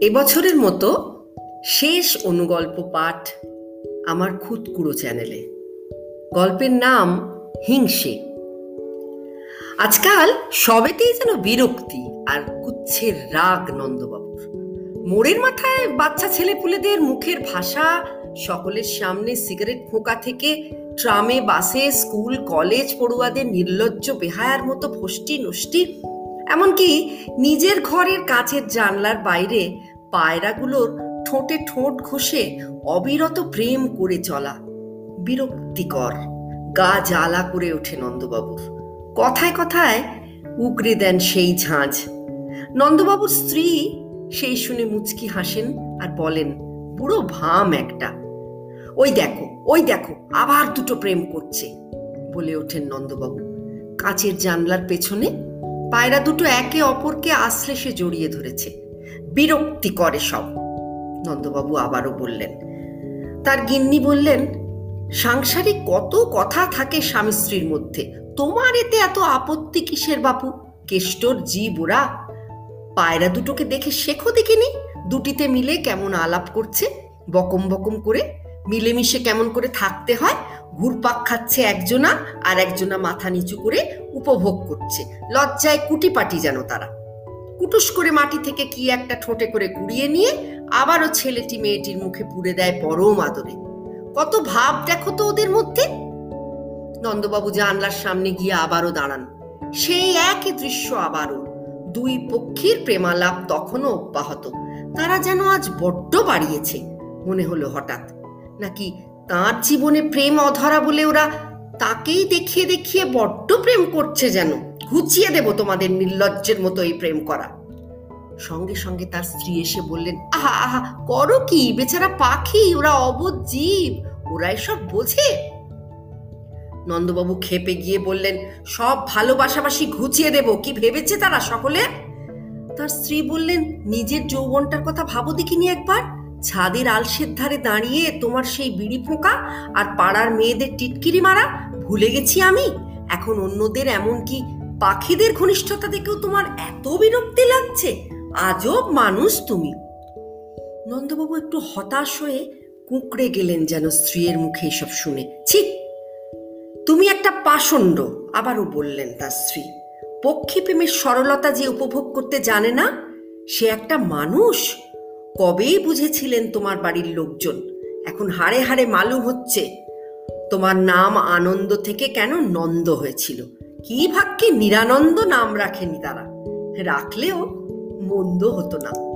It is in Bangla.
এবছরের মতো শেষ অনুগল্প পাঠ আমার খুদকুড়ো চ্যানেলে। গল্পের নাম হিংসে। আজকাল সবেতেই যেন বিরক্তি আর কুচ্ছের রাগ নন্দবাবুর। মোড়ের মাথায় বাচ্চা ছেলেপুলেদের মুখের ভাষা, সকলের সামনে সিগারেট ফোঁকা থেকে ট্রামে, বাসে, স্কুল, কলেজ পড়ুয়াদের নির্লজ্জ বেহায়ার মতো ফষ্টি নষ্টি এমনকি নিজের ঘরের কাঁচের জানলার বাইরে পায়রাগুলোর ঠোঁটে ঠোঁট ঘষে অবিরত প্রেম করে চলা। বিরক্তিকর। গা জ্বালা করে ওঠে নন্দবাবুর। কথায় কথায় উগরে দেন সেই ঝাঁঝ নন্দবাবুর স্ত্রী সেই শুনে মুচকি হাসেন আর বলেন, বুড়ো ভাম একটা। ওই দেখো ওই দেখো, আবার দুটো প্রেম করছে, বলে ওঠেন নন্দবাবু। কাঁচের জানলার পেছনে পায়রা দুটো একে অপরকে আসলে সে জড়িয়ে ধরেছে। বিরক্তি করে সব নন্দবাবু আবারও বললেন, তার গিন্নি বললেন, সাংসারিক কত কথা থাকে স্বামী স্ত্রীর মধ্যে। তোমার এতে এত আপত্তি কিসের বাপু? কেষ্টর জি বুড়া। পায়রা দুটোকে দেখে শেখো দেখিনি? দুটিতে মিলে কেমন আলাপ করছে? বকম বকম করে মিলেমিশে কেমন করে থাকতে হয়? ঘুরপাক খাচ্ছে একজনা আর একজনা মাথা নিচু করে উপভোগ করছে। লজ্জায় কুটিপাটি যেন তারা। কুটুস করে মাটি থেকে কি একটা ঠোঁটে করে কুড়িয়ে নিয়ে আবারও ছেলেটি মেয়েটির মুখে পুড়ে দেয় পরম আদরে। কত ভাব দেখো তো ওদের মধ্যে। নন্দবাবু জানলার সামনে গিয়ে আবারও দাঁড়ান। সেই একই দৃশ্য আবারও। দুই পক্ষীর প্রেমালাপ তখনও অব্যাহত। তারা যেন আজ বড্ড বাড়িয়েছে, মনে হলো হঠাৎ। নাকি তার জীবনে প্রেম অধরা বলে ওরা তাকেই দেখিয়ে দেখিয়ে বড্ড প্রেম করছে যেন। ঘুচিয়ে দেব তোমাদের নির্লজ্জের মতো এই প্রেম করা। সঙ্গে সঙ্গে তার স্ত্রী এসে বললেন, আহা আহা, করো কি? বেচারা পাখি, ওরা অবোধ জীব এসব বোঝে? নন্দবাবু খেপে গিয়ে বললেন, সব ভালোবাসাবাসি ঘুচিয়ে দেব, কি ভেবেছে তারা সকলে? তার স্ত্রী বললেন, নিজের যৌবনটার কথা ভাবো দেখিনি একবার। ছাদের আলসের ধারে দাঁড়িয়ে তোমার সেই বিড়ি ফোঁকা আর পাড়ার মেয়েদের টিটকিরি মারা ভুলে গেছি আমি। এখন অন্যদের এমনকি পাখিদের ঘনিষ্ঠতা দেখেও তোমার এত বিরক্তি লাগছে? আজব মানুষ তুমি। নন্দবাবু একটু হতাশ হয়ে কুঁকড়ে গেলেন যেন স্ত্রীর মুখে এসব শুনে। ছি! তুমি একটা পাষণ্ড, আবারও বললেন তার স্ত্রী। পক্ষী প্রেমের সরলতা যে উপভোগ করতে জানে না, সে একটা মানুষ। কবেই বুঝেছিলেন তোমার বাড়ির লোকজন? এখন হাড়ে হাড়ে মালুম হচ্ছে। তোমার নাম আনন্দ থেকে কেন নন্দ হয়েছিল? কি ভাগ্যে নিরানন্দ নাম রাখেনি তারা। রাখলেও মন্দ হতো না।